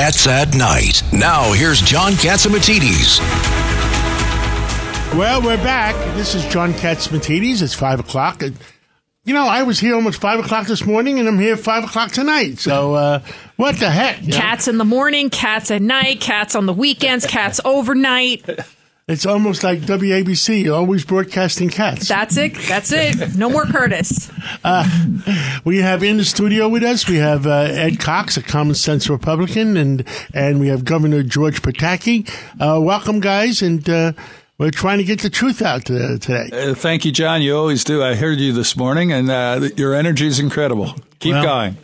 Cats at Night. Now, here's John Catsimatidis. Well, we're back. This is John Catsimatidis. It's 5 o'clock. You know, I was here almost 5 o'clock this morning, and I'm here 5 o'clock tonight. So, uh, what the heck? you know? Cats in the morning, cats at night, cats on the weekends, cats overnight. It's almost like WABC, always broadcasting cats. That's it. That's it. No more Curtis. We have in the studio with us, we have uh, Ed Cox, a common sense Republican, and and we have Governor George Pataki. Uh, welcome, guys, and uh, we're trying to get the truth out uh, today. Uh, thank you, John. You always do. I heard you this morning, and uh, your energy is incredible. Keep Well- going.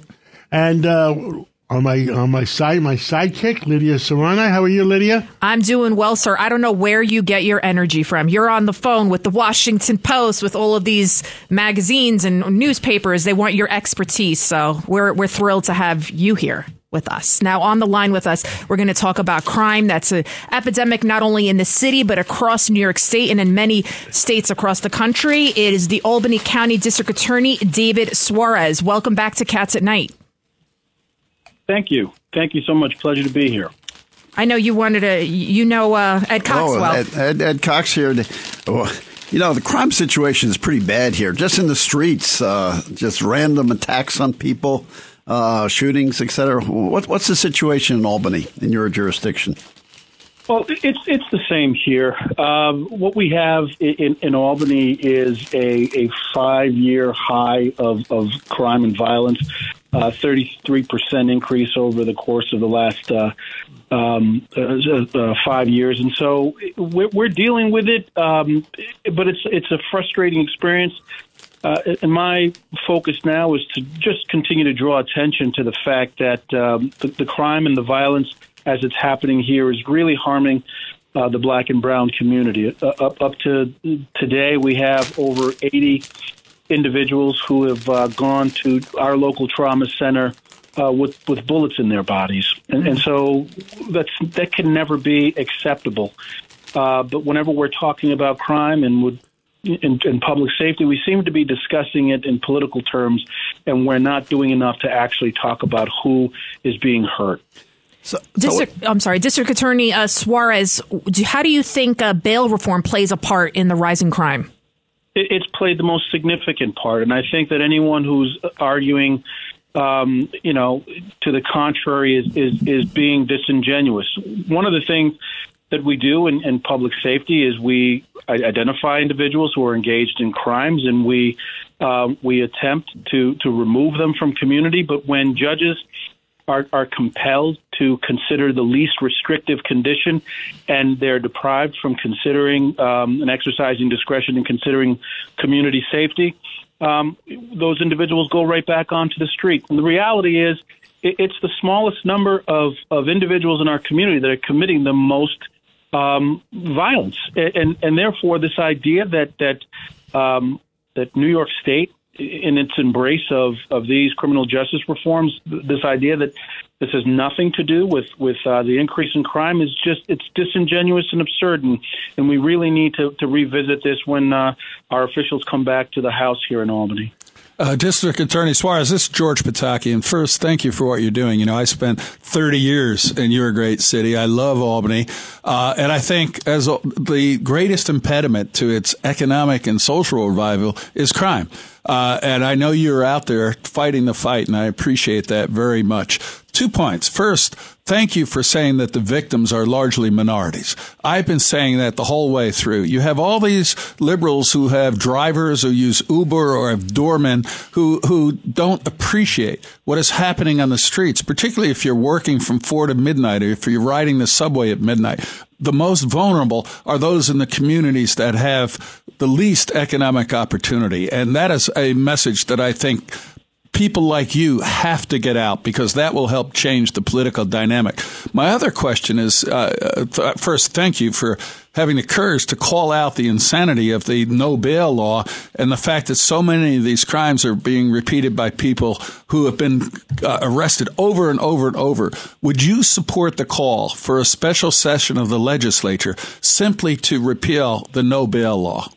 And uh, on my on my side, my sidekick, Lydia Serrana. How are you, Lydia? I'm doing well, sir. I don't know where you get your energy from. You're on the phone with the Washington Post, with all of these magazines and newspapers. They want your expertise, so we're we're thrilled to have you here with us. Now, on the line with us, we're going to talk about crime. That's an epidemic not only in the city but across New York State and in many states across the country. It is the Albany County District Attorney David Soares. Welcome back to Cats at Night. Thank you. Thank you so much. Pleasure to be here. I know you wanted to. You know uh, Ed Cox Oh, well. Ed, Ed, Ed Cox here. Oh, You know, the crime situation is pretty bad here. Just in the streets, uh, just random attacks on people, uh, shootings, etc. What, what's the situation in Albany, in your jurisdiction? Well, it's it's the same here. Um, what we have in, in Albany is a, a five year high of, of crime and violence, thirty three percent increase over the course of the last uh, um, uh, uh, five years, and so we're, we're dealing with it. Um, but it's it's a frustrating experience. Uh, and my focus now is to just continue to draw attention to the fact that um, the, the crime and the violence as it's happening here is really harming uh, the black and brown community. Uh, up, up to today, we have over 80 individuals who have uh, gone to our local trauma center uh, with with bullets in their bodies, and, and so that's that can never be acceptable. Uh, but whenever we're talking about crime and would in, in public safety, we seem to be discussing it in political terms, and we're not doing enough to actually talk about who is being hurt. So, so I'm sorry, District Attorney uh, Soares. do- How do you think uh, bail reform plays a part in the rising crime? It, it's played the most significant part. And I think that anyone who's arguing, um, you know, to the contrary is, is, is being disingenuous. One of the things that we do in, in public safety is we identify individuals who are engaged in crimes and we um, we attempt to, to remove them from community. But when judges are, are compelled to consider the least restrictive condition, and they're deprived from considering um, and exercising discretion and considering community safety. Um, those individuals go right back onto the street. And the reality is, it, it's the smallest number of, of individuals in our community that are committing the most um, violence, and, and and therefore this idea that that um, that New York State, in its embrace of of these criminal justice reforms, this idea that this has nothing to do with with uh, the increase in crime is just it's disingenuous and absurd, and and we really need to to revisit this when uh, our officials come back to the House here in Albany. Uh, District Attorney Soares, this is George Pataki. And first, thank you for what you're doing. You know, I spent 30 years in your great city. I love Albany. Uh, and I think as the greatest impediment to its economic and social revival is crime. Uh, and I know you're out there fighting the fight, and I appreciate that very much. Two points. First, thank you for saying that the victims are largely minorities. I've been saying that the whole way through. You have all these liberals who have drivers who use Uber or have doormen who, who don't appreciate what is happening on the streets, particularly if you're working from four to midnight or if you're riding the subway at midnight. The most vulnerable are those in the communities that have the least economic opportunity. And that is a message that I think people like you have to get out because that will help change the political dynamic. My other question is uh, th- first, thank you for having the courage to call out the insanity of the no bail law and the fact that so many of these crimes are being repeated by people who have been uh, arrested over and over and over. Would you support the call for a special session of the legislature simply to repeal the no bail law?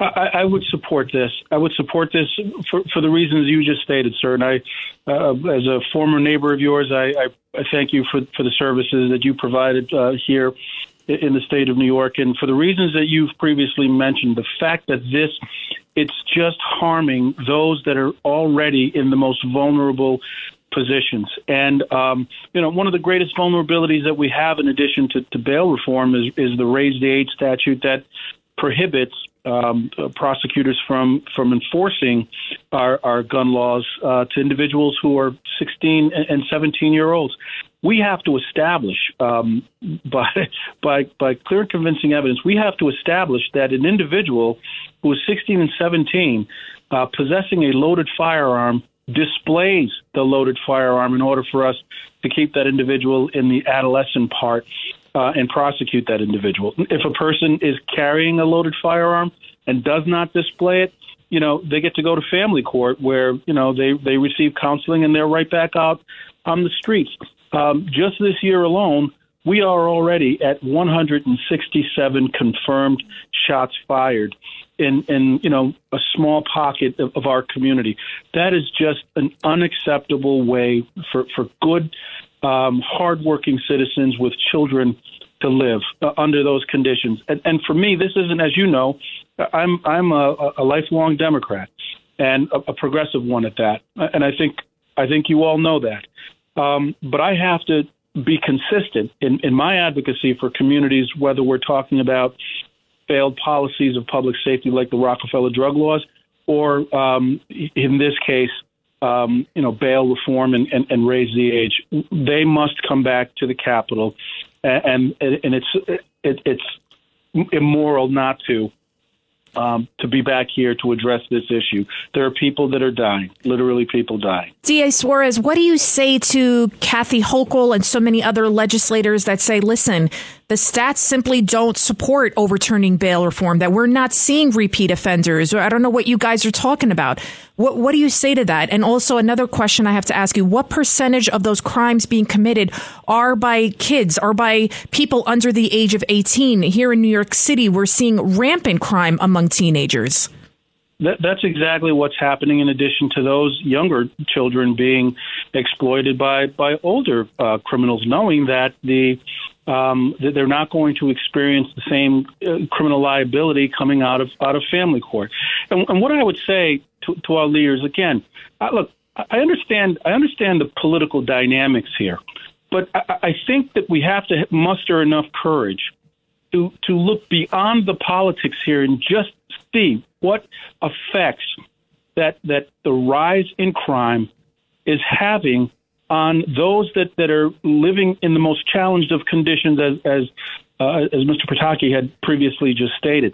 I, I would support this. I would support this for, for the reasons you just stated, sir. And I, uh, as a former neighbor of yours, I, I, I thank you for, for the services that you provided uh, here in the state of New York. And for the reasons that you've previously mentioned, the fact that this, it's just harming those that are already in the most vulnerable positions. And, um, you know, one of the greatest vulnerabilities that we have in addition to, to bail reform is, is the raise the statute that prohibits um, prosecutors from from enforcing our, our gun laws uh, to individuals who are 16 and 17 year olds. We have to establish um, by by by clear and convincing evidence. We have to establish that an individual who is 16 and 17 uh, possessing a loaded firearm displays the loaded firearm in order for us to keep that individual in the adolescent part uh, and prosecute that individual. If a person is carrying a loaded firearm and does not display it, you know, they get to go to family court where, you know, they, they receive counseling and they're right back out on the streets. Um, just this year alone, we are already at 167 confirmed shots fired in, in you know a small pocket of, of our community. That is just an unacceptable way for, for good um, hardworking citizens with children to live uh, under those conditions. And, and for me, this isn't, as you know, I'm I'm a, a lifelong Democrat and a, a progressive one at that. And I think I think you all know that. Um, but I have to be consistent in, in my advocacy for communities, whether we're talking about failed policies of public safety like the Rockefeller drug laws, or um, in this case, um, you know, bail reform and, and, and raise the age. They must come back to the Capitol, and and, and it's it, it's immoral not to um, to be back here to address this issue. There are people that are dying, literally people dying. D.A. Soares, what do you say to Kathy Hochul and so many other legislators that say, listen, the stats simply don't support overturning bail reform, that we're not seeing repeat offenders, or I don't know what you guys are talking about. What, what do you say to that? And also, another question I have to ask you what percentage of those crimes being committed are by kids, are by people under the age of 18? Here in New York City, we're seeing rampant crime among teenagers. That, that's exactly what's happening. In addition to those younger children being exploited by by older uh, criminals, knowing that the um, they're not going to experience the same uh, criminal liability coming out of out of family court. And, and what I would say to, to our leaders again, I, look, I understand I understand the political dynamics here, but I, I think that we have to muster enough courage to to look beyond the politics here and just see what effects that that the rise in crime is having on those that, that are living in the most challenged of conditions, as as uh, as Mr. Pataki had previously just stated.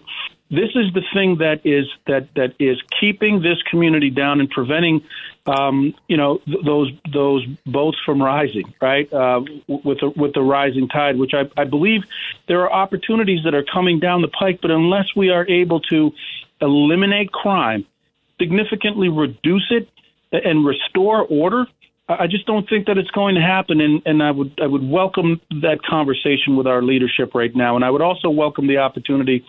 This is the thing that is that that is keeping this community down and preventing, um, you know, th- those those boats from rising, right? Uh, with the, with the rising tide, which I, I believe there are opportunities that are coming down the pike, but unless we are able to eliminate crime, significantly reduce it, and restore order, I just don't think that it's going to happen, and, and I would I would welcome that conversation with our leadership right now, and I would also welcome the opportunity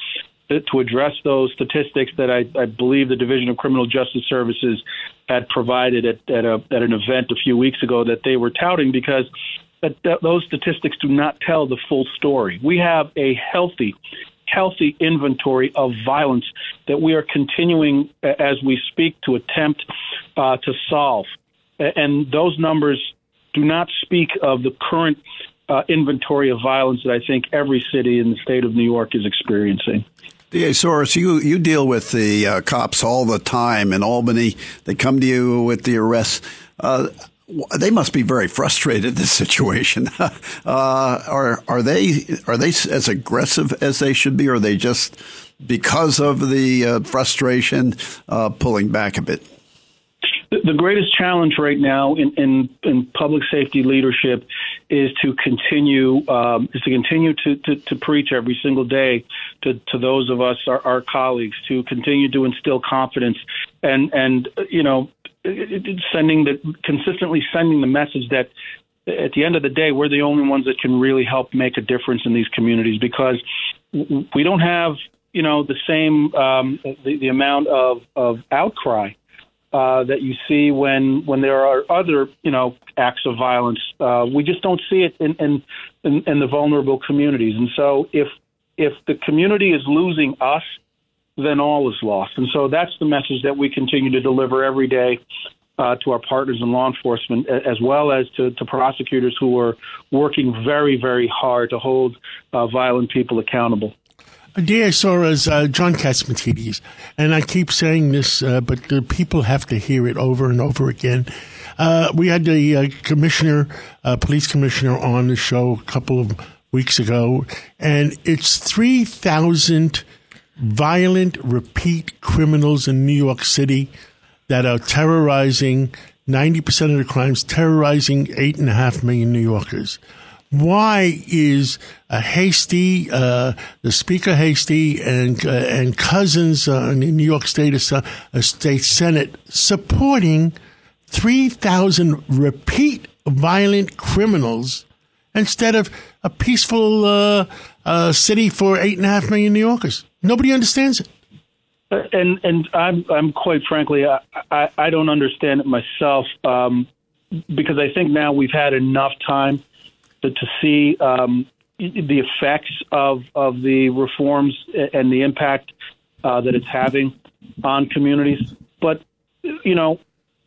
to, address those statistics that I, I believe the Division of Criminal Justice Services had provided at at, a, at an event a few weeks ago that they were touting because that, that those statistics do not tell the full story. We have a healthy healthy inventory of violence that we are continuing as we speak to attempt uh, to solve and those numbers do not speak of the current uh, inventory of violence that I think every city in the state of New York is experiencing. D.A. Soares, you, you deal with the uh, cops all the time in Albany. They come to you with the arrests. Uh, they must be very frustrated this situation. uh, are are they are they as aggressive as they should be, or are they just because of the uh, frustration uh, pulling back a bit? The greatest challenge right now in, in, in public safety leadership is to continue um, is to continue to, to, to, preach every single day to, to those of us our, our colleagues to continue to instill confidence and and you know sending the consistently sending the message that at the end of the day we're the only ones that can really help make a difference in these communities because we don't have you know, the same um, the, the amount of, of outcry uh, that you see when when there are other you know acts of violence. Uh, we just don't see it in, in, in in the vulnerable communities, and so if if the community is losing us, then all is lost. And so that's the message that we continue to deliver every day. Uh, to our partners in law enforcement, as well as to, to prosecutors who are working very, very hard to hold uh, violent people accountable. Day I saw as uh, John Catsimatidis, and I keep saying this, uh, but the people have to hear it over and over again. Uh, we had the uh, commissioner, uh, police commissioner, on the show a couple of weeks ago, and it's 3,000 violent repeat criminals in New York City that are terrorizing 90% of the crimes, terrorizing 8.5 million New Yorkers. Why is a Heastie, uh, the Speaker Heastie, and uh, and Cousins uh, in New York State uh, State Senate supporting 3,000 repeat violent criminals instead of a peaceful uh, uh, city for 8.5 million New Yorkers? Nobody understands it. And and I'm I'm quite frankly I I, I don't understand it myself um, because I think now we've had enough time to, to see um, the effects of of the reforms and the impact uh, that it's having on communities. But you know,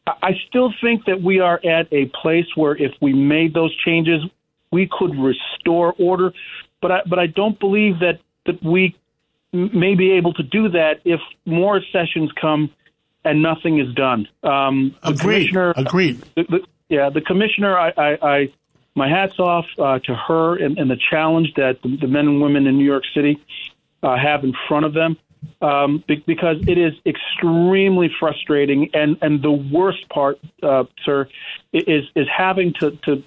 I still think that we are at a place where if we made those changes, we could restore order. But I but I don't believe that that we may be able to do that if more sessions come and nothing is done. Um, agreed. Agreed. The, the, yeah, the commissioner. I, I, I my hats off uh, to her and, and, the challenge that the, the, men and women in New York City uh, have in front of them. Um, because it is extremely frustrating, and, and the worst part, uh, sir, is is having to, to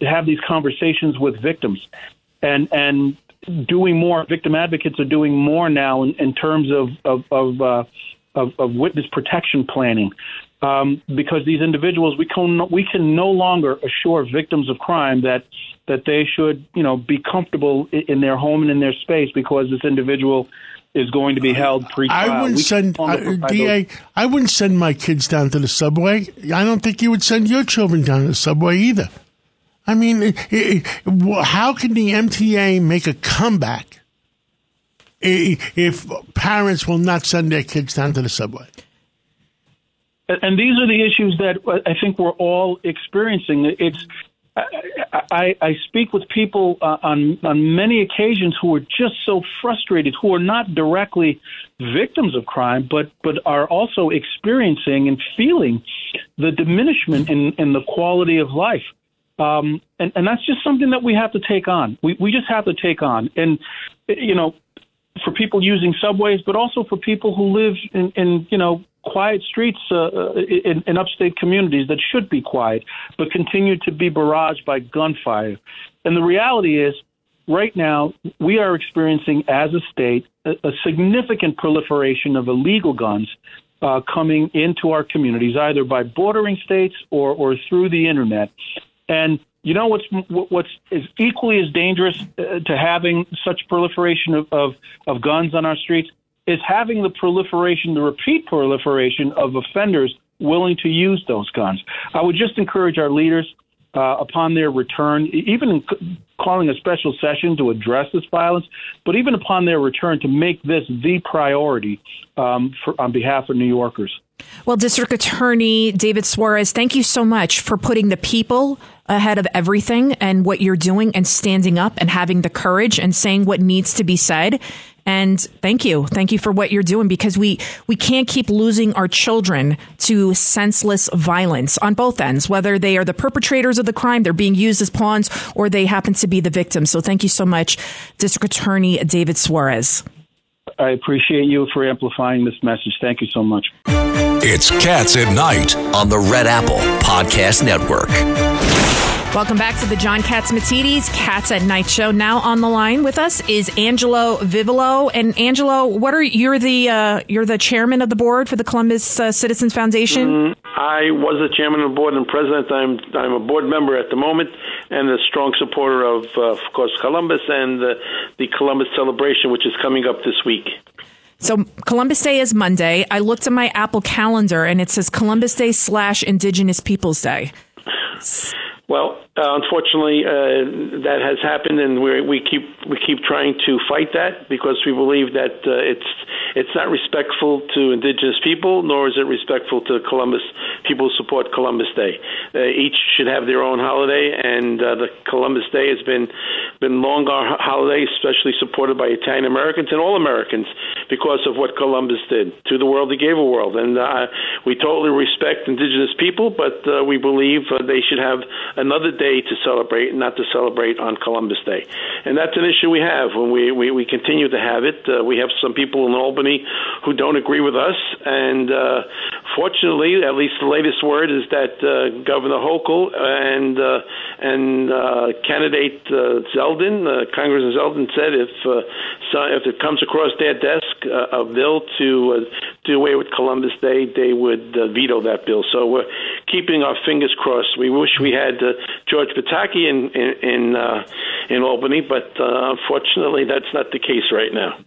have these conversations with victims, and and doing more. Victim advocates are doing more now in, in terms of of of, uh, of, of witness protection planning, um, because these individuals we can we can no longer assure victims of crime that that they should you know be comfortable in their home and in their space because this individual is going to be held pre-trial. I wouldn't send uh, DA. I wouldn't send my kids down to the subway. I don't think you would send your children down to the subway either. I mean, it, it, how can the MTA make a comeback if parents will not send their kids down to the subway? And these are the issues that I think we're all experiencing. It's I, I speak with people uh, on on many occasions who are just so frustrated, who are not directly victims of crime, but but are also experiencing and feeling the diminishment in, in the quality of life. Um, and, and that's just something that we have to take on. We, we just have to take on. And, you know, for people using subways, but also for people who live in, in you know, quiet streets uh, uh, in, in upstate communities that should be quiet, but continue to be barraged by gunfire. And the reality is, right now, we are experiencing as a state a, a significant proliferation of illegal guns uh, coming into our communities, either by bordering states or, or through the internet. And you know what's what's is equally as dangerous uh, to having such proliferation of, of, of guns on our streets is having the proliferation, the repeat proliferation of offenders willing to use those guns. I would just encourage our leaders uh, upon their return, even calling a special session to address this violence, but even upon their return to make this the priority um, for, on behalf of New Yorkers. Well, District Attorney David Soares, thank you so much for putting the people ahead of everything and what you're doing and standing up and having the courage and saying what needs to be said. And thank you. Thank you for what you're doing because we, we can't keep losing our children to senseless violence on both ends, whether they are the perpetrators of the crime, they're being used as pawns, or they happen to be the victims. So thank you so much, District Attorney David Soares. I appreciate you for amplifying this message. Thank you so much. It's Cats at Night on the Red Apple Podcast Network. Welcome back to the John Catsimatidis Cats at Night show. Now on the line with us is Angelo Vivolo. And Angelo, what are you're the uh, you're the chairman of the board for the Columbus uh, Citizens Foundation? Mm, I was the chairman of the board and president. I'm I'm a board member at the moment and a strong supporter of, uh, of course, Columbus and the Columbus celebration, which is coming up this week. So Columbus Day is Monday. I looked at my Apple calendar and it says Columbus Day slash Indigenous Peoples Day. Well, uh, unfortunately, uh, that has happened, and we we keep we keep trying to fight that because we believe that uh, it's it's not respectful to Indigenous people, nor is it respectful to Columbus people who support Columbus Day. Uh, each should have their own holiday, and uh, the Columbus Day has been been long our holiday, especially supported by Italian Americans and all Americans because of what Columbus did to the world. He gave a world, and uh, we totally respect Indigenous people, but we believe they should have another day to celebrate, not to celebrate on Columbus Day. And that's an issue we have when we, we, we continue to have it. Uh, we have some people in Albany who don't agree with us, and uh, fortunately, at least the latest word is that uh, Governor Hochul and uh, and uh, candidate uh, Zeldin, Congressman Zeldin, said if so if it comes across their desk a bill to do away with Columbus Day, they would uh, veto that bill. So we're keeping our fingers crossed. We wish we had uh, George Pataki in in in, uh, in Albany, but uh, unfortunately, that's not the case right now.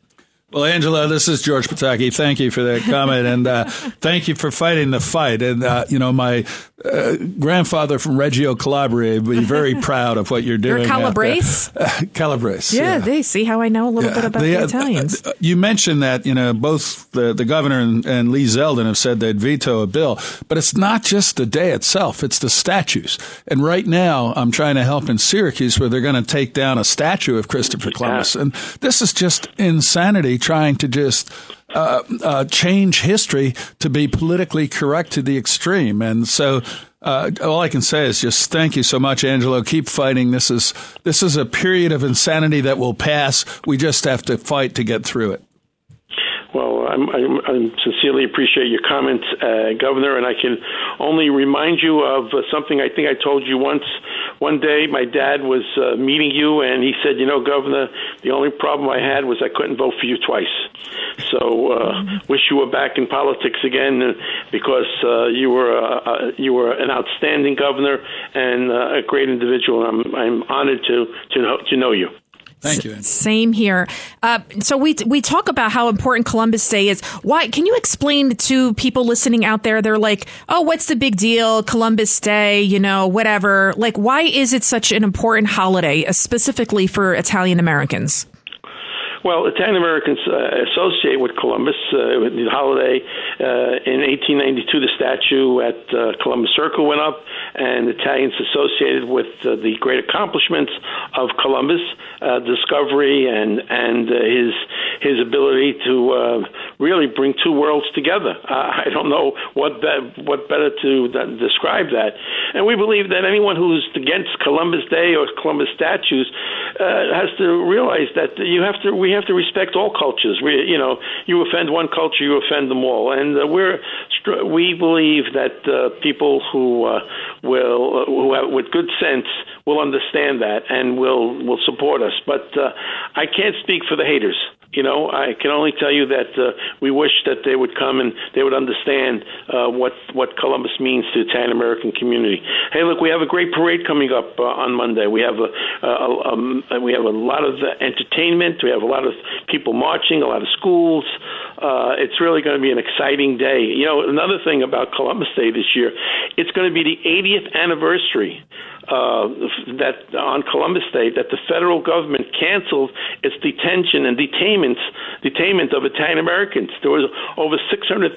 Well, Angela, this is George Pataki. Thank you for that comment, and uh, thank you for fighting the fight. And uh, you know, my uh, grandfather from Reggio Calabria would be very proud of what you're doing. You're Calabrese. Calabrese. Yeah, they see how I know a little Yeah, bit about the, the, uh, Italians. uh, you mentioned that you know both the, the governor and, and Lee Zeldin have said they'd veto a bill, but it's not just the day itself; it's the statues. And right now, I'm trying to help in Syracuse where they're going to take down a statue of Christopher Columbus, and this is just insanity. Trying to just uh, uh, change history to be politically correct to the extreme, and so. Uh, all I can say is just thank you so much, Angelo. Keep fighting. This is this is a period of insanity that will pass. We just have to fight to get through it. Well, I'm, I'm, I sincerely appreciate your comments, uh, Governor, and I can only remind you of uh, something I think I told you once. One day, my dad was uh, meeting you, and he said, "You know, Governor, the only problem I had was I couldn't vote for you twice. So, uh, wish you were back in politics again, uh, because uh, you were uh, uh, you were an outstanding governor and uh, a great individual. I'm I'm honored to to know, to know you." Thank you. Same here. Uh, so we we talk about how important Columbus Day is. Why? Can you explain to people listening out there? They're like, "Oh, what's the big deal? Columbus Day, you know, whatever." Like, why is it such an important holiday, uh, specifically for Italian Americans? Well, Italian Americans uh, associate with Columbus uh, with the holiday. Uh, in 1892, the statue at uh, Columbus Circle went up, and Italians associated with uh, the great accomplishments of Columbus, uh, discovery, and and uh, his his ability to uh, really bring two worlds together. Uh, I don't know what be- what better to describe that. And we believe that anyone who's against Columbus Day or Columbus statues uh, has to realize that you have to we have to respect all cultures. We you know you offend one culture, you offend them all, and uh, we're we believe that uh, people who uh, will who have, with good sense will understand that and will will support us. But uh, I can't speak for the haters. You know, I can only tell you that uh, we wish that they would come and they would understand uh, what what Columbus means to the Italian American community. Hey, look, we have a great parade coming up uh, on Monday. We have a, a, um, we have a lot of entertainment. We have a lot of people marching, a lot of schools. Uh, it's really going to be an exciting day. You know, another thing about Columbus Day this year, it's going to be the 80th anniversary uh, that on Columbus Day that the federal government canceled its detention and detainments detainment of Italian Americans. There was over 600,000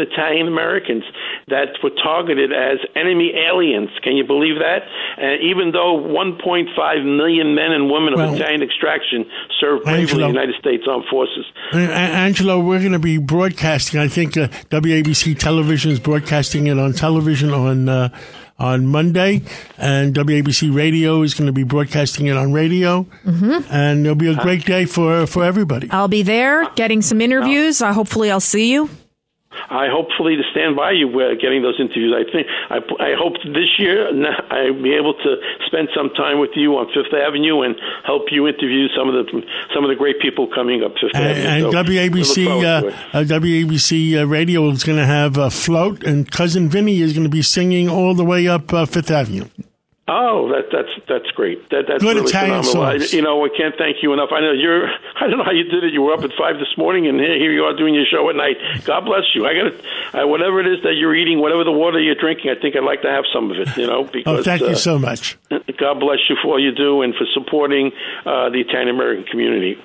Italian Americans that were targeted as enemy aliens. Can you believe that? And even though 1.5 million men and women of Well, Italian extraction served bravely in the United States Armed Forces. Uh, Angelo, we're going to be broadcasting. I think uh, WABC Television is broadcasting it on television on uh, on Monday, and WABC Radio is going to be broadcasting it on radio. Mm-hmm. And it'll be a great day for for everybody. I'll be there getting some interviews. Uh, hopefully, I'll see you. I hopefully to stand by you uh, getting those interviews. I think I, I hope this year I'll be able to spend some time with you on Fifth Avenue and help you interview some of the some of the great people coming up Fifth And, and Avenue. So WABC uh, uh, WABC uh, Radio is going to have a float, and cousin Vinny is going to be singing all the way up uh, Fifth Avenue. Oh, that that's that's great. That that's Good really Italian phenomenal. songs. I, you know, I can't thank you enough. I know you're. I don't know how you did it. You were up at five this morning, and here here you are doing your show at night. God bless you. I got to. Uh, whatever it is that you're eating, whatever the water you're drinking, I think I'd like to have some of it. You know, because Oh, thank uh, you so much. God bless you for all you do and for supporting uh, the Italian American community.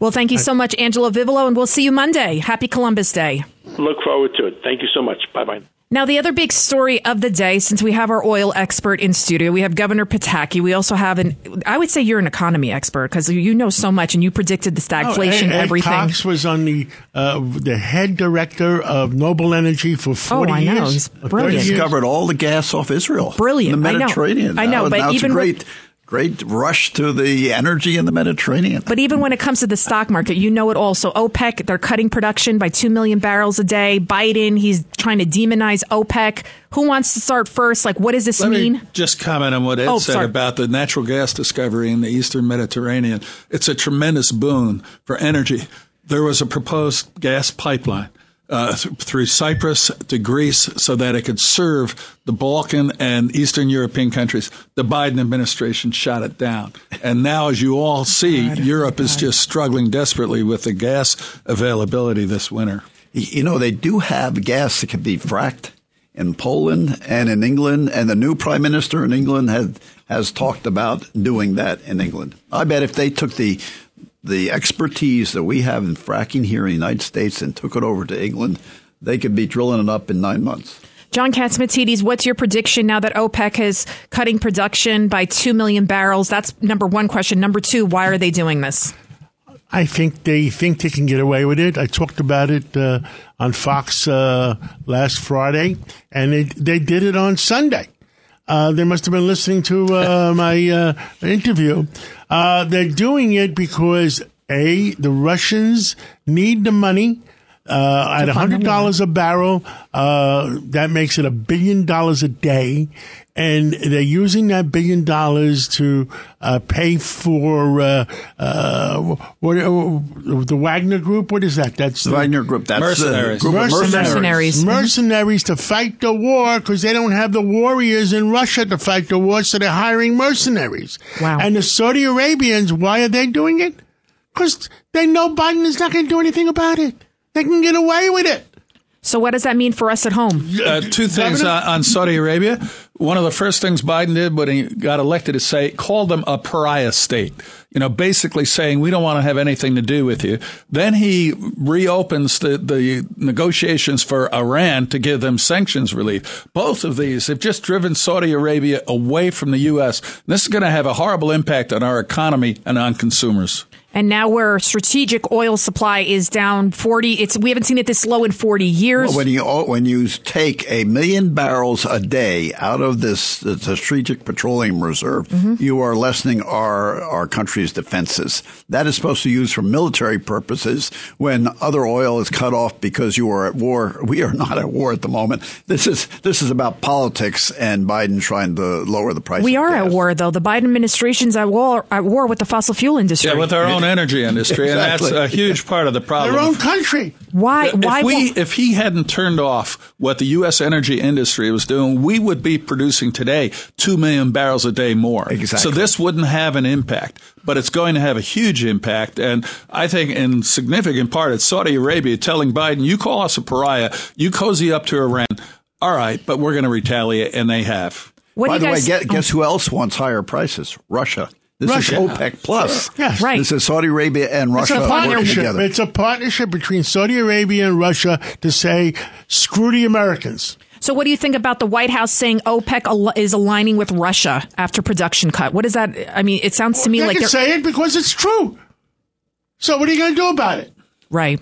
Well, thank you so much, Angelo Vivolo, and we'll see you Monday. Happy Columbus Day. Look forward to it. Thank you so much. Bye bye. Now, the other big story of the day, since we have our oil expert in studio, we have Governor Pataki. We also have an, I would say you're an economy expert because you know so much and you predicted the stagflation, Oh, Ed, Ed everything. Cox was on the uh, the head director of Noble Energy for forty Oh, I know. years. He's Or 30 brilliant. years. discovered all the gas off Israel. Brilliant. In the I know. Mediterranean. I know, but now it's even a with- great, great rush to the energy in the Mediterranean. But even when it comes to the stock market, you know it all. So OPEC, they're cutting production by 2 million barrels a day. Biden, he's trying to demonize OPEC. Who wants to start first? Like, what does this Let mean? me just comment on what Ed Oh, said sorry. about the natural gas discovery in the Eastern Mediterranean. It's a tremendous boon for energy. There was a proposed gas pipeline uh, through Cyprus to Greece so that it could serve the Balkan and Eastern European countries. The Biden administration shot it down. And now, as you all see, Europe is just struggling desperately with the gas availability this winter. You know, they do have gas that can be fracked in Poland and in England, and the new prime minister in England has has talked about doing that in England. I bet if they took the the expertise that we have in fracking here in the United States and took it over to England, they could be drilling it up in nine months. John Catsimatidis, what's your prediction now that OPEC is cutting production by 2 million barrels? That's number one question. Number two, why are they doing this? I think they think they can get away with it. I talked about it uh, on Fox uh, last Friday, and they they did it on Sunday. Uh, they must have been listening to uh, my uh, interview. Uh, they're doing it because a the Russians need the money. Uh, at hundred dollars a barrel, uh, that makes it a billion dollars a day, and they're using that billion dollars to uh, pay for uh, uh, what, uh, the Wagner Group. What is that? That's The Wagner Group, that's Mercenaries. the group Mercenaries. Mercenaries. mercenaries. mercenaries to fight the war because they don't have the warriors in Russia to fight the war, so they're hiring mercenaries. Wow. And the Saudi Arabians, why are they doing it? Because they know Biden is not going to do anything about it. They can get away with it. So, what does that mean for us at home? Uh, two things uh, on Saudi Arabia. One of the first things Biden did when he got elected is say, called them a pariah state. You know, basically saying we don't want to have anything to do with you. Then he reopens the, the negotiations for Iran to give them sanctions relief. Both of these have just driven Saudi Arabia away from the U.S. This is going to have a horrible impact on our economy and on consumers. And now where strategic oil supply is down 40, it's we haven't seen it this low in 40 years. Well, when you when you take a million barrels a day out of this the strategic petroleum reserve, Mm-hmm. you are lessening our our country's defenses. That is supposed to use for military purposes. When other oil is cut off because you are at war, we are not at war at the moment. This is this is about politics and Biden trying to lower the price. we of are gas. at war, though. The Biden administration's at war, at war with the fossil fuel industry. Yeah, with our own energy industry, Exactly. and that's a huge part of the problem. Their own country. why? Why? if we won't- if he hadn't turned off what the U.S. energy industry was doing, we would be producing today two million barrels a day more. Exactly. So this wouldn't have an impact, but it's going to have a huge impact, and I think in significant part, it's Saudi Arabia telling Biden, "You call us a pariah, you cozy up to Iran, all right, but we're going to retaliate," and they have. what By the you way, guess, guess who else wants higher prices? Russia. This Russia. is OPEC plus. Yes. Right. This is Saudi Arabia and It's Russia a working partnership. together. It's a partnership between Saudi Arabia and Russia to say, screw the Americans. so, what do you think about the White House saying OPEC al- is aligning with Russia after production cut? What is that? I mean, it sounds to me they like they're saying it because it's true. So what are you going to do about it? right,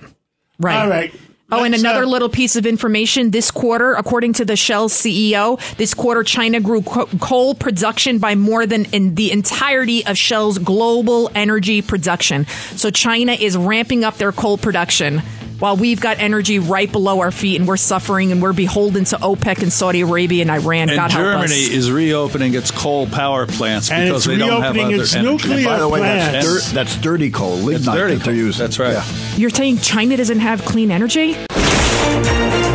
right. All right. Oh, and another little piece of information. This quarter, according to the Shell CEO, this quarter China grew co- coal production by more than in the entirety of Shell's global energy production. So China is ramping up their coal production while we've got energy right below our feet and we're suffering and we're beholden to OPEC and Saudi Arabia and Iran. And God help Germany us. is reopening its coal power plants And because it's they don't have reopening other its energy. nuclear By the way, plants. that's, dirt, that's dirty coal, lignite dirty that they're coal. using. That's right. Yeah. You're saying China doesn't have clean energy?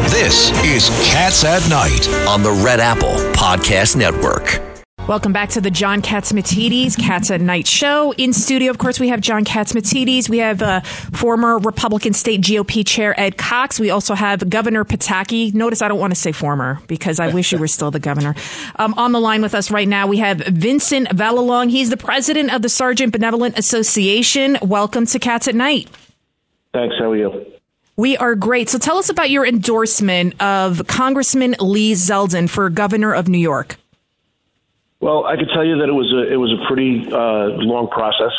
This is Cats at Night. on the Red Apple Podcast Network. Welcome back to the John Catsimatidis Cats at Night show. In studio, of course, we have John Catsimatidis. We have uh, former Republican State GOP Chair Ed Cox. We also have Governor Pataki. Notice I don't want to say former because I wish you were still the governor. Um, on the line with us right now, we have Vincent Vallelong. He's the president of the Sergeant Benevolent Association. Welcome to Cats at Night. Thanks. How are you? We are great. So tell us about your endorsement of Congressman Lee Zeldin for governor of New York. Well, I can tell you that it was a it was a pretty uh, long process.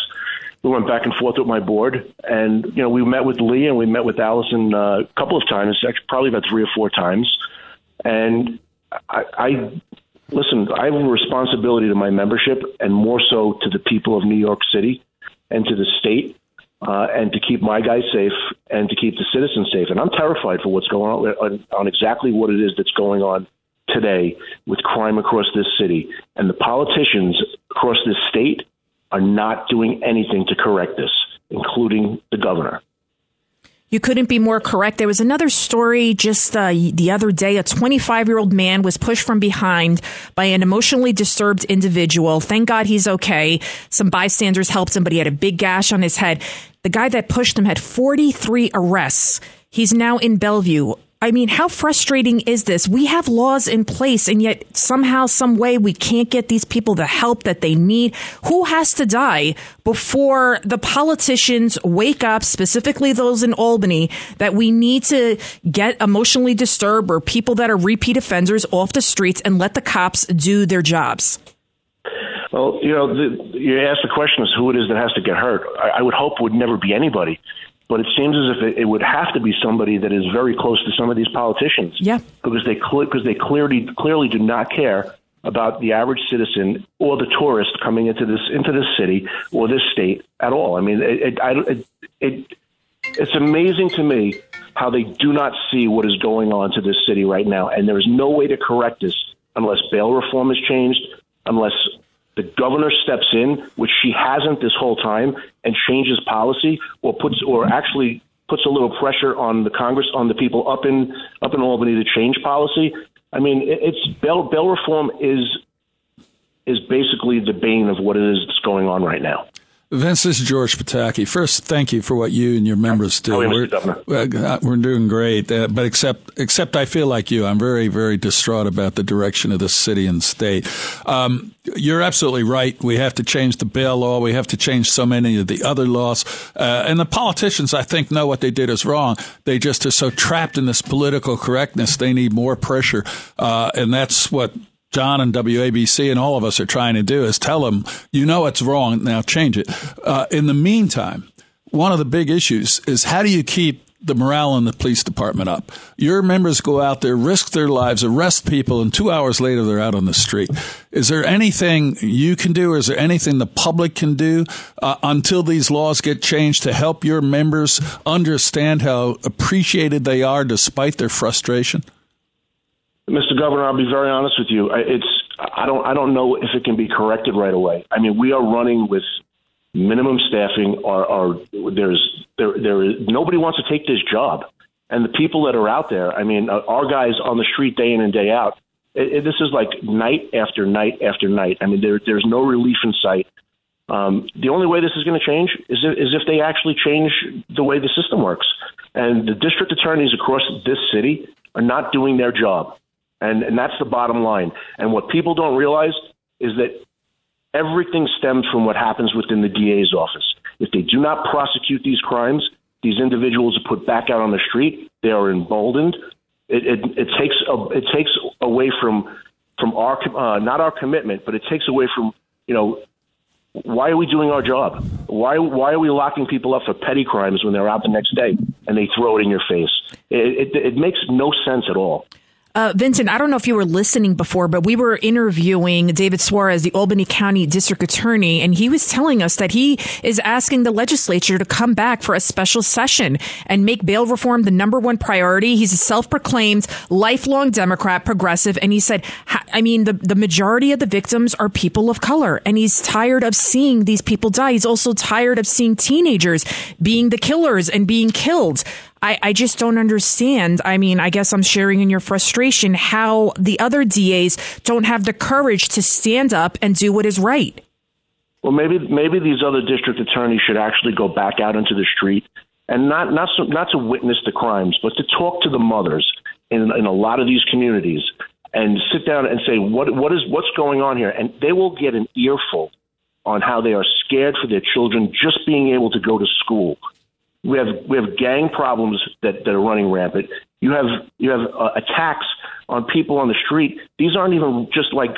We went back and forth with my board, and you know we met with Lee and we met with Allison uh, a couple of times, probably about three or four times. And I, I listen. I have a responsibility to my membership, and more so to the people of New York City and to the state, uh, and to keep my guys safe and to keep the citizens safe. And I'm terrified for what's going on on, on exactly what it is that's going on today with crime across this city. And the politicians across this state are not doing anything to correct this, including the governor. You couldn't be more correct. There was another story just uh, the other day. A 25 year old man was pushed from behind by an emotionally disturbed individual. Thank God he's okay. Some bystanders helped him, but he had a big gash on his head. The guy that pushed him had 43 arrests. He's now in Bellevue. I mean, how frustrating is this? We have laws in place, and yet somehow, some way, we can't get these people the help that they need. Who has to die before the politicians wake up, specifically those in Albany, that we need to get emotionally disturbed or people that are repeat offenders off the streets and let the cops do their jobs? Well, you know, the, you ask the question is who it is that has to get hurt. I, I would hope it would never be anybody but it seems as if it, it, would have to be somebody that is very close to some of these politicians. Yeah, because they because they clearly clearly do not care about the average citizen or the tourist coming into this into this city or this state at all. I mean, it, it, it it's amazing to me how they do not see what is going on to this city right now, and there is no way to correct this unless bail reform is changed, unless the governor steps in, which she hasn't this whole time, and changes policy or puts or actually puts a little pressure on the Congress on the people up in up in Albany to change policy. I mean, it's bail bail reform is is basically the bane of what it is that's going on right now. Vince, this is George Pataki. First, thank you for what you and your members do. we're, uh, we're doing great, uh, but except except I feel like you, I'm very very distraught about the direction of the city and state. Um, you're absolutely right. We have to change the bail law. We have to change so many of the other laws. Uh, and the politicians, I think, know what they did is wrong. They just are so trapped in this political correctness. They need more pressure, uh, and that's what John and WABC and all of us are trying to do is tell them, you know it's wrong, now change it. Uh, in the meantime, one of the big issues is how do you keep the morale in the police department up? Your members go out there, risk their lives, arrest people, and two hours later they're out on the street. Is there anything you can do, is there anything the public can do uh, until these laws get changed to help your members understand how appreciated they are despite their frustration? Mr. Governor, I'll be very honest with you. It's I don't I don't know if it can be corrected right away. I mean, we are running with minimum staffing. Are, are there's there there is nobody wants to take this job, and the people that are out there. I mean, uh, our guys on the street day in and day out. It, it, this is like night after night after night. I mean, there there's no relief in sight. Um, the only way this is going to change is if, is if they actually change the way the system works. And the district attorneys across this city are not doing their job. And, and that's the bottom line. And what people don't realize is that everything stems from what happens within the DA's office. If they do not prosecute these crimes, these individuals are put back out on the street. They are emboldened. It, it, it takes a, it takes away from from our uh, not our commitment, but it takes away from you know why are we doing our job? Why why are we locking people up for petty crimes when they're out the next day and they throw it in your face? It, it, it makes no sense at all. Uh, Vincent, I don't know if you were listening before, but we were interviewing David Soares, the Albany County District Attorney, and he was telling us that he is asking the legislature to come back for a special session and make bail reform the number one priority. He's a self-proclaimed lifelong Democrat, progressive, and he said, I mean, the, the majority of the victims are people of color, and he's tired of seeing these people die. He's also tired of seeing teenagers being the killers and being killed. I, I just don't understand. I mean, I guess I'm sharing in your frustration how the other DAs don't have the courage to stand up and do what is right. Well, maybe maybe these other district attorneys should actually go back out into the street and not not so, not to witness the crimes, but to talk to the mothers in in a lot of these communities and sit down and say what what is what's going on here, and they will get an earful on how they are scared for their children just being able to go to school. We have we have gang problems that, that are running rampant. You have you have uh, attacks on people on the street. These aren't even just like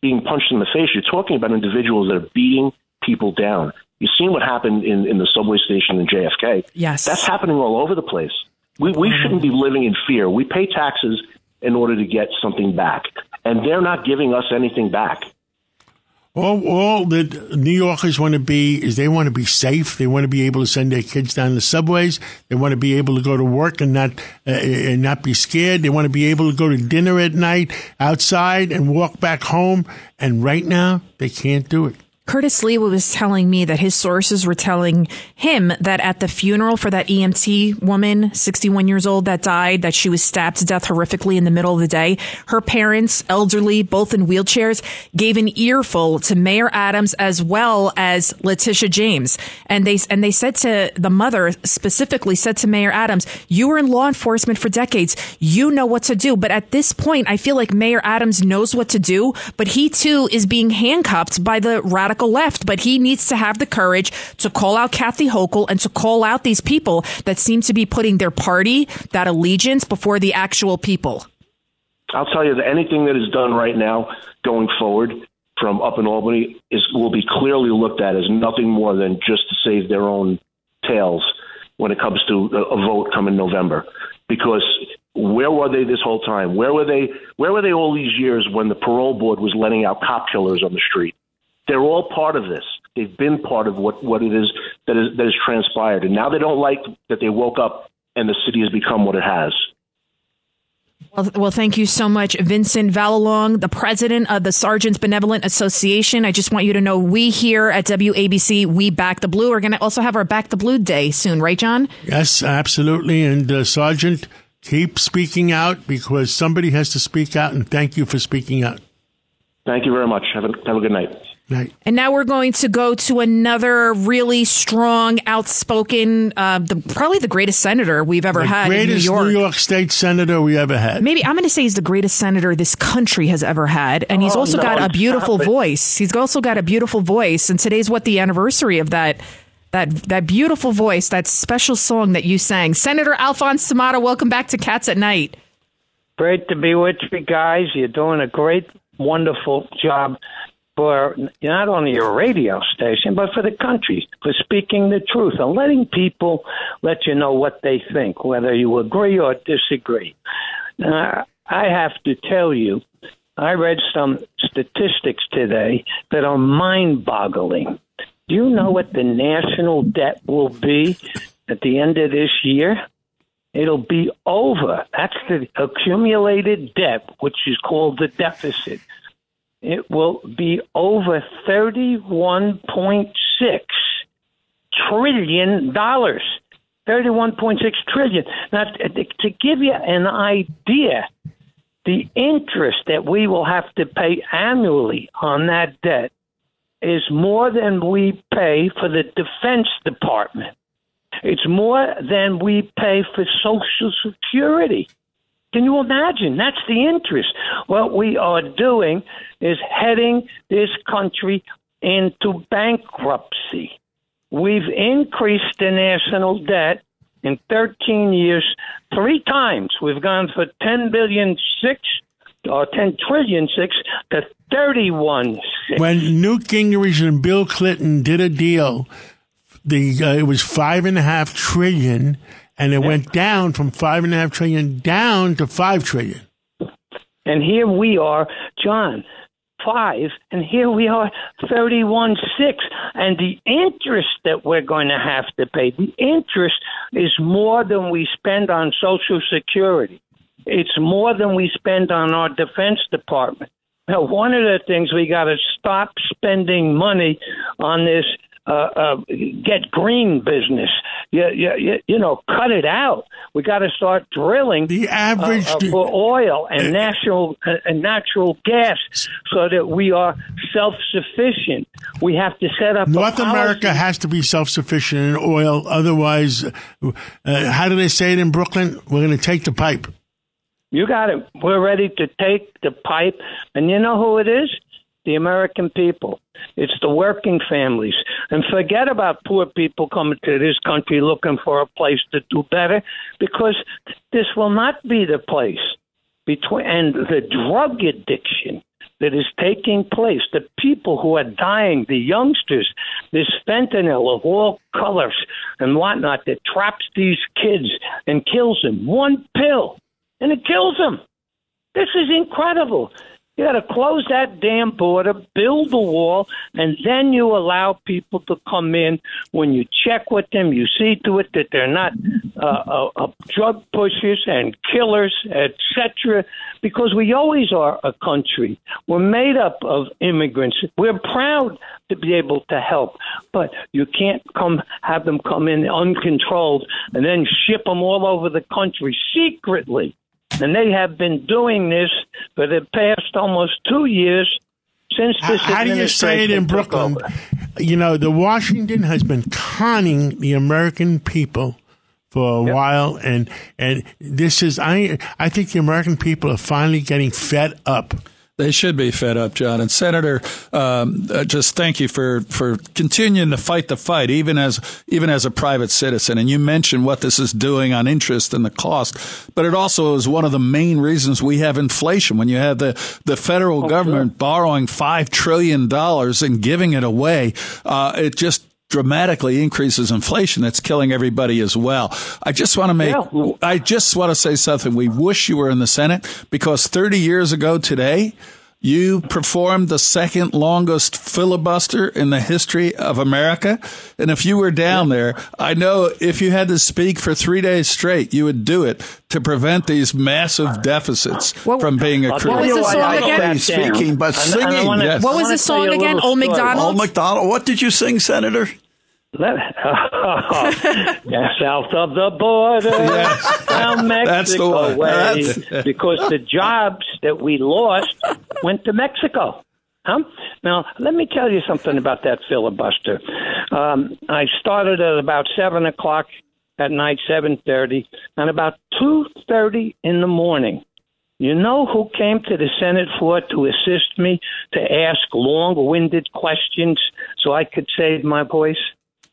being punched in the face. You're talking about individuals that are beating people down. You've seen what happened in, in the subway station in JFK. Yes. That's happening all over the place. We, we shouldn't be living in fear. We pay taxes in order to get something back, and they're not giving us anything back. All, all that New Yorkers want to be is they want to be safe. They want to be able to send their kids down the subways. They want to be able to go to work and not uh, and not be scared. They want to be able to go to dinner at night outside and walk back home. And right now, they can't do it. Curtis Sliwa was telling me that his sources were telling him that at the funeral for that EMT woman, 61 years old, that died, that she was stabbed to death horrifically in the middle of the day, her parents, elderly, both in wheelchairs, gave an earful to Mayor Adams as well as Letitia James. And they, and they said to the mother specifically said to Mayor Adams, you were in law enforcement for decades. You know what to do. But at this point, I feel like Mayor Adams knows what to do, but he too is being handcuffed by the radical radical left, but he needs to have the courage to call out Kathy Hochul and to call out these people that seem to be putting their party, that allegiance before the actual people. I'll tell you that anything that is done right now going forward from up in Albany is will be clearly looked at as nothing more than just to save their own tails when it comes to a, vote coming November. Because where were they this whole time? Where were they? Where were they all these years when the parole board was letting out cop killers on the street? They're all part of this. They've been part of what, what it is that is that has transpired, and now they don't like that they woke up and the city has become what it has. Well, well, thank you so much, Vincent Vallelong, the president of the Sergeants Benevolent Association. I just want you to know we here at WABC, we back the blue. We're going to also have our Back the Blue Day soon, right, John? Yes, absolutely. And uh, Sergeant, keep speaking out because somebody has to speak out, and thank you for speaking out. Thank you very much. Have a, have a good night. Night. And now we're going to go to another really strong, outspoken, uh, the, probably the greatest senator we've ever the had greatest in New York. New York State senator we ever had. Maybe I'm going to say he's the greatest senator this country has ever had, and he's Oh, also no, got a beautiful voice. He's also got a beautiful voice, and today's what the anniversary of that. That, that beautiful voice, that special song that you sang. Senator Alfonse D'Amato, welcome back to Cats at Night. Great to be with you guys. You're doing a great, wonderful job for not only your radio station, but for the country, for speaking the truth and letting people let you know what they think, whether you agree or disagree. Now, I have to tell you, I read some statistics today that are mind boggling. Do you know what the national debt will be at the end of this year? It'll be over. That's the accumulated debt, which is called the deficit. It will be over 31.6 trillion. dollars. 31.6 trillion. Now, to to give you an idea, the interest that we will have to pay annually on that debt is more than we pay for the Defense Department. It's more than we pay for Social Security. Can you imagine? That's the interest. What we are doing is heading this country into bankruptcy. We've increased the national debt in 13 years three times. We've gone from 10 billion six or 10 trillion six to 31 six. When Newt Gingrich and Bill Clinton did a deal, the uh, it was five and a half trillion, and it went down from five and a half trillion down to five trillion. And here we are, John, five, and here we are, 31 6. And the interest that we're going to have to pay, the interest is more than we spend on Social Security. It's more than we spend on our Defense Department. Now, one of the things we got to stop spending money on this uh, uh, get green business. you, you, you know, cut it out. We got to start drilling the average uh, uh, for oil and natural uh, and natural gas so that we are self-sufficient. We have to set up. North America has to be self-sufficient in oil. Otherwise, uh, how do they say it in Brooklyn? We're going to take the pipe. You got it. We're ready to take the pipe, and you know who it is? The American people. It's the working families. And forget about poor people coming to this country looking for a place to do better, because this will not be the place. Between and the drug addiction that is taking place, the people who are dying, the youngsters, this fentanyl of all colors and whatnot that traps these kids and kills them. One pill, and it kills them. This is incredible. You got to close that damn border, build the wall, and then you allow people to come in. When you check with them, you see to it that they're not uh, uh, uh, drug pushers and killers, etc. Because we always are a country. We're made up of immigrants. We're proud to be able to help, but you can't come have them come in uncontrolled and then ship them all over the country secretly and they have been doing this for the past almost two years since this. How, how do you say it in Brooklyn? Over. You know, the Washington has been conning the American people for a yep. while, and and this is I I think the American people are finally getting fed up they should be fed up, John. And Senator, um, uh, just thank you for, for continuing to fight the fight, even as even as a private citizen. And you mentioned what this is doing on interest and the cost, but it also is one of the main reasons we have inflation. When you have the the federal oh, government sure. borrowing five trillion dollars and giving it away, uh, it just dramatically increases inflation that's killing everybody as well. I just want to make, yeah. I just want to say something. We wish you were in the Senate because 30 years ago today, you performed the second longest filibuster in the history of America. And if you were down there, I know if you had to speak for three days straight, you would do it to prevent these massive deficits from being accrued. What was the song again? Speaking, but singing. Wanna, yes. What was the song again? Old McDonald? Old McDonald. What did you sing, Senator? Let, south of the border, yes. down Mexico way, because the jobs that we lost went to Mexico. Huh? Now, let me tell you something about that filibuster. Um, I started at about seven o'clock at night, seven thirty, and about two thirty in the morning. You know who came to the Senate floor to assist me to ask long-winded questions so I could save my voice?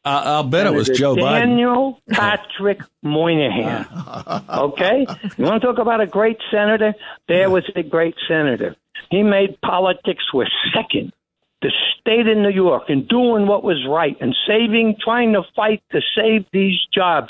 Uh, I'll bet it was Joe Daniel Biden. Daniel Patrick Moynihan. Okay? You want to talk about a great senator? There was a great senator. He made politics with second the state of New York and doing what was right and saving, trying to fight to save these jobs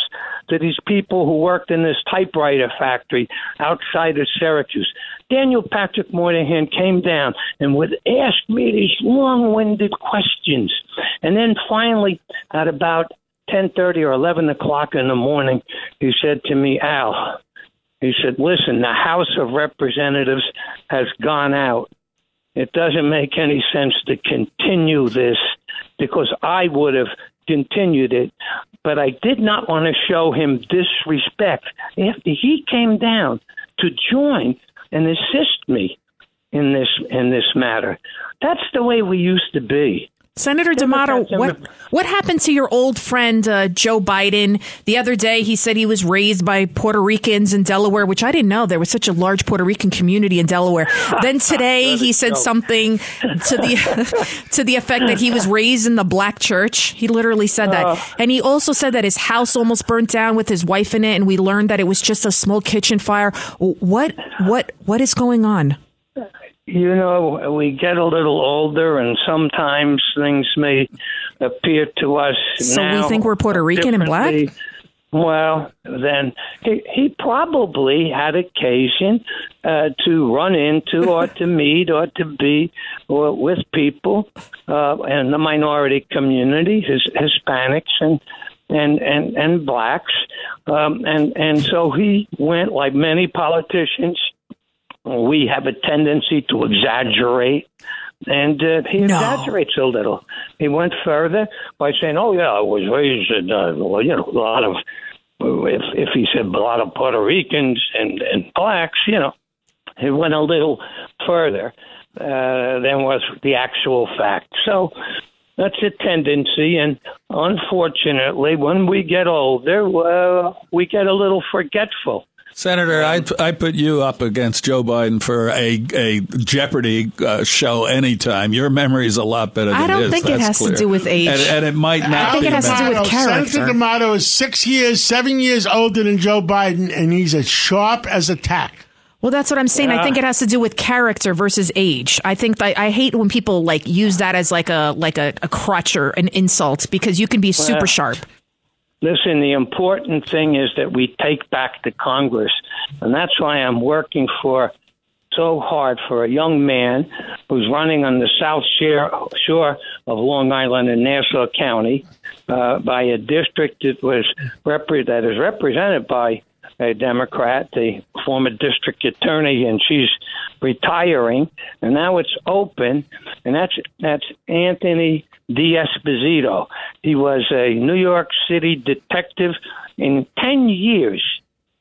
to these people who worked in this typewriter factory outside of Syracuse. Daniel Patrick Moynihan came down and would ask me these long-winded questions, and then finally, at about ten thirty or eleven o'clock in the morning, he said to me, "Al." He said, Listen, the House of Representatives has gone out it doesn't make any sense to continue this because I would have continued it, but I did not want to show him disrespect after he came down to join and assist me in this in this matter. That's the way we used to be. Senator D'Amato, what what happened to your old friend uh, Joe Biden? The other day, he said he was raised by Puerto Ricans in Delaware, which I didn't know there was such a large Puerto Rican community in Delaware. Then today, he said something to the to the effect that he was raised in the black church. He literally said that, uh. and he also said that his house almost burnt down with his wife in it, and we learned that it was just a small kitchen fire. What what what is going on? You know, we get a little older, and sometimes things may appear to us. So we think we're Puerto Rican and black. Well, then he, he probably had occasion uh, to run into or to meet or to be or with people uh, in the minority community, his, Hispanics and and and and blacks, um, and and so he went like many politicians we have a tendency to exaggerate And uh, he No. exaggerates a little. He went further by saying, "Oh yeah, I was raised in uh, well, you know a lot of if if he said a lot of Puerto Ricans and and blacks, you know, he went a little further uh, than was the actual fact. So that's a tendency, and unfortunately, when we get older, well, we get a little forgetful. Senator, I I put you up against Joe Biden for a a Jeopardy uh, show anytime. Your memory is a lot better than I don't his, think it that's has to do with age. and, and it might not. I think be it has to do with memory. character. Senator D'Amato is six years, seven years older than Joe Biden, and he's as sharp as a tack. Well, that's what I'm saying. I think it has to do with character versus age. I think that, I hate when people like use that as like a like a, a crutch or an insult because you can be super Well, sharp. Listen, the important thing is that we take back the Congress, and that's why I'm working for so hard for a young man who's running on the south shore, of Long Island in Nassau County uh, by a district that was repre- that is represented by a Democrat, the former district attorney, and she's retiring, and now it's open, and that's that's Anthony D'Esposito. He was a New York City detective. In ten years,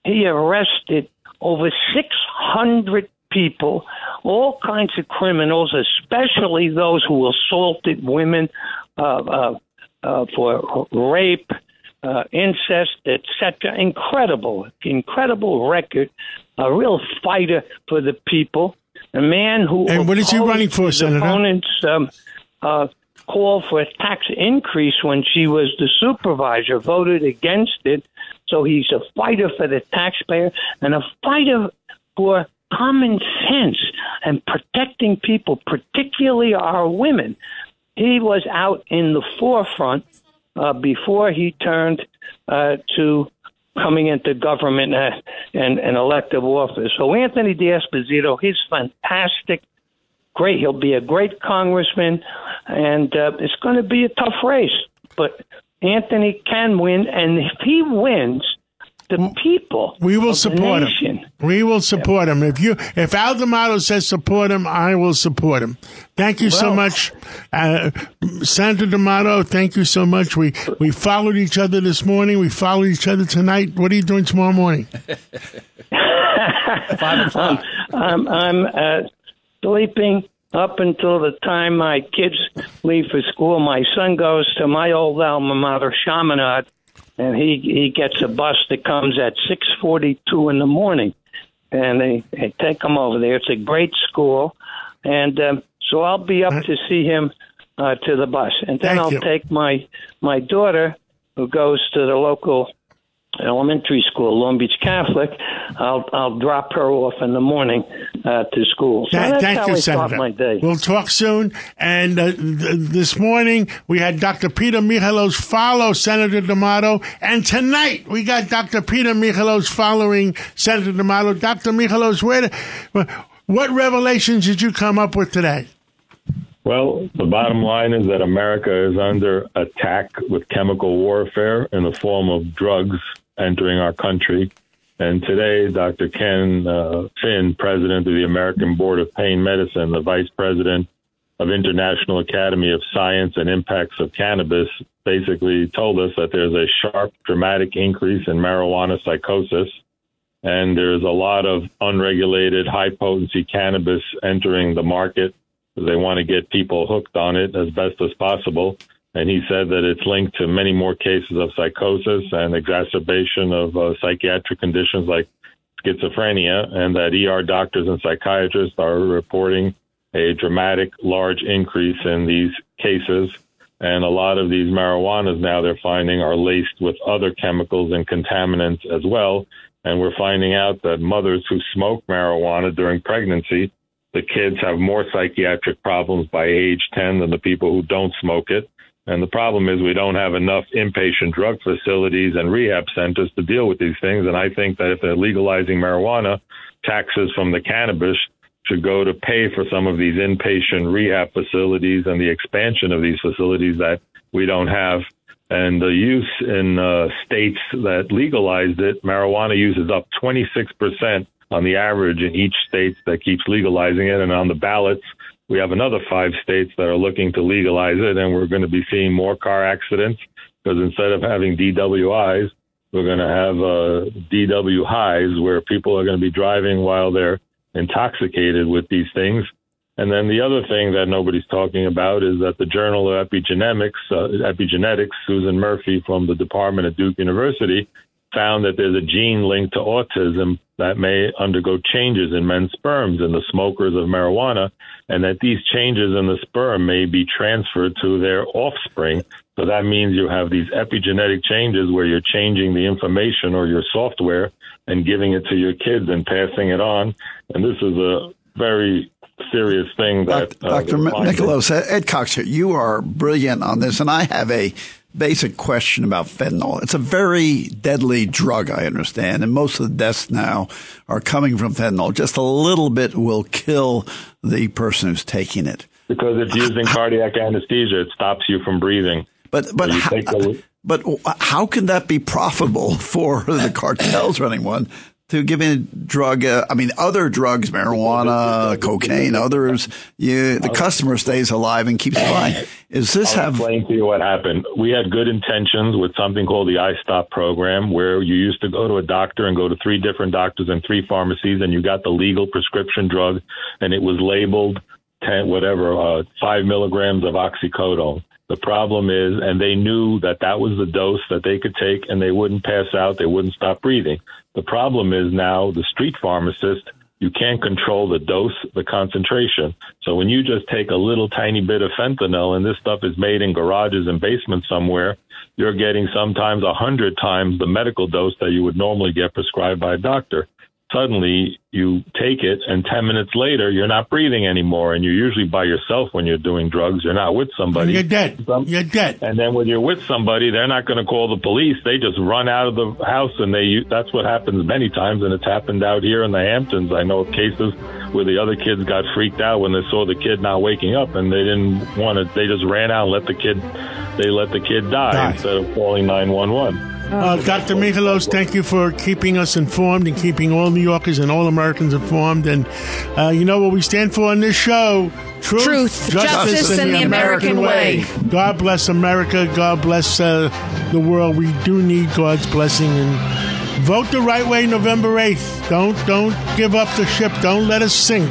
he arrested over six hundred people, all kinds of criminals, especially those who assaulted women uh, uh, uh, for rape, uh, incest, etc. Incredible, incredible record. A real fighter for the people. A man who And what is he running for, Senator? Opponents um, uh, call for a tax increase when she was the supervisor, voted against it. So he's a fighter for the taxpayer and a fighter for common sense and protecting people, particularly our women. He was out in the forefront uh, before he turned uh, to coming into government uh, and, and elective office. So Anthony D'Esposito, he's fantastic, great. He'll be a great congressman, and uh, it's going to be a tough race. But Anthony can win, and if he wins, the people We will of the support nation, him. We will support him. If you, if Al D'Amato says support him, I will support him. Thank you so much, uh, Senator D'Amato. Thank you so much. We we followed each other this morning. We followed each other tonight. What are you doing tomorrow morning? Five o'clock. I'm, I'm uh, sleeping up until the time my kids leave for school. My son goes to my old alma mater, Chaminade, and he he gets a bus that comes at six forty two in the morning, and they, they take him over there. It's a great school, and um, so I'll be up to see him uh, to the bus, and then Thank I'll you. take my my daughter who goes to the local elementary school, Long Beach Catholic. I'll I'll drop her off in the morning uh, to school. So Tha- that's Thank how you, I start Senator. my day. We'll talk soon. And uh, th- this morning we had Dr. Peter Michalos follow Senator D'Amato, and tonight we got Dr. Peter Michalos following Senator D'Amato. Dr. Michalos, where? The, what revelations did you come up with today? Well, the bottom line is that America is under attack with chemical warfare in the form of drugs entering our country. And today, Dr. Ken uh, Finn, president of the American Board of Pain Medicine, the vice president of International Academy of Science and Impacts of Cannabis, basically told us that there's a sharp, dramatic increase in marijuana psychosis. And there's a lot of unregulated, high potency cannabis entering the market they want to get people hooked on it as best as possible. And he said that it's linked to many more cases of psychosis and exacerbation of uh, psychiatric conditions like schizophrenia, and that ER doctors and psychiatrists are reporting a dramatic, large increase in these cases. And a lot of these marijuanas now they're finding are laced with other chemicals and contaminants as well. And we're finding out that mothers who smoke marijuana during pregnancy the kids have more psychiatric problems by age 10 than the people who don't smoke it. And the problem is we don't have enough inpatient drug facilities and rehab centers to deal with these things. And I think that if they're legalizing marijuana, taxes from the cannabis should go to pay for some of these inpatient rehab facilities and the expansion of these facilities that we don't have. And the use in uh, states that legalized it, marijuana use is up 26% on the average in each state that keeps legalizing it. And on the ballots, we have another five states that are looking to legalize it, and we're going to be seeing more car accidents because instead of having DWIs, we're going to have uh, DW highs where people are going to be driving while they're intoxicated with these things. And then the other thing that nobody's talking about is that the Journal of Epigenetics, uh, Epigenetics, Susan Murphy from the Department at Duke University, found that there's a gene linked to autism that may undergo changes in men's sperms in the smokers of marijuana, and that these changes in the sperm may be transferred to their offspring. So that means you have these epigenetic changes where you're changing the information or your software and giving it to your kids and passing it on. And this is a very serious thing that uh, Dr. Michalos Ed Cox here. You are brilliant on this, and I have a basic question about fentanyl. It's a very deadly drug, I understand, and most of the deaths now are coming from fentanyl. Just a little bit will kill the person who's taking it. Because it's used in cardiac anesthesia, it stops you from breathing. But but how, but how can that be profitable for the cartels running one? To give a drug. Uh, I mean, other drugs, marijuana, cocaine, others. You, the customer stays alive and keeps buying. Is this I'll have? Explain to you what happened. We had good intentions with something called the I-STOP program, where you used to go to a doctor and go to three different doctors and three pharmacies, and you got the legal prescription drug, and it was labeled 10, whatever, uh, five milligrams of oxycodone. The problem is, and they knew that that was the dose that they could take and they wouldn't pass out, they wouldn't stop breathing. The problem is now the street pharmacist, you can't control the dose, the concentration. So when you just take a little tiny bit of fentanyl and this stuff is made in garages and basements somewhere, you're getting sometimes a hundred times the medical dose that you would normally get prescribed by a doctor suddenly you take it and 10 minutes later you're not breathing anymore. And you're usually by yourself when you're doing drugs. You're not with somebody. You're dead. You're dead. And then when you're with somebody they're not going to call the police. They just run out of the house and they that's what happens many times. And it's happened out here in the hamptons. I know of cases where the other kids got freaked out when they saw the kid not waking up and they didn't want to they just ran out and let the kid they let the kid die, die. instead of calling 911 uh, Dr. Michalos, thank you for keeping us informed and keeping all New Yorkers and all Americans informed. And uh, you know what we stand for on this show? Truth, Truth justice, justice, and, the American, American way. way. God bless America. God bless uh, the world. We do need God's blessing and vote the right way November 8th. Don't don't give up the ship. Don't let us sink.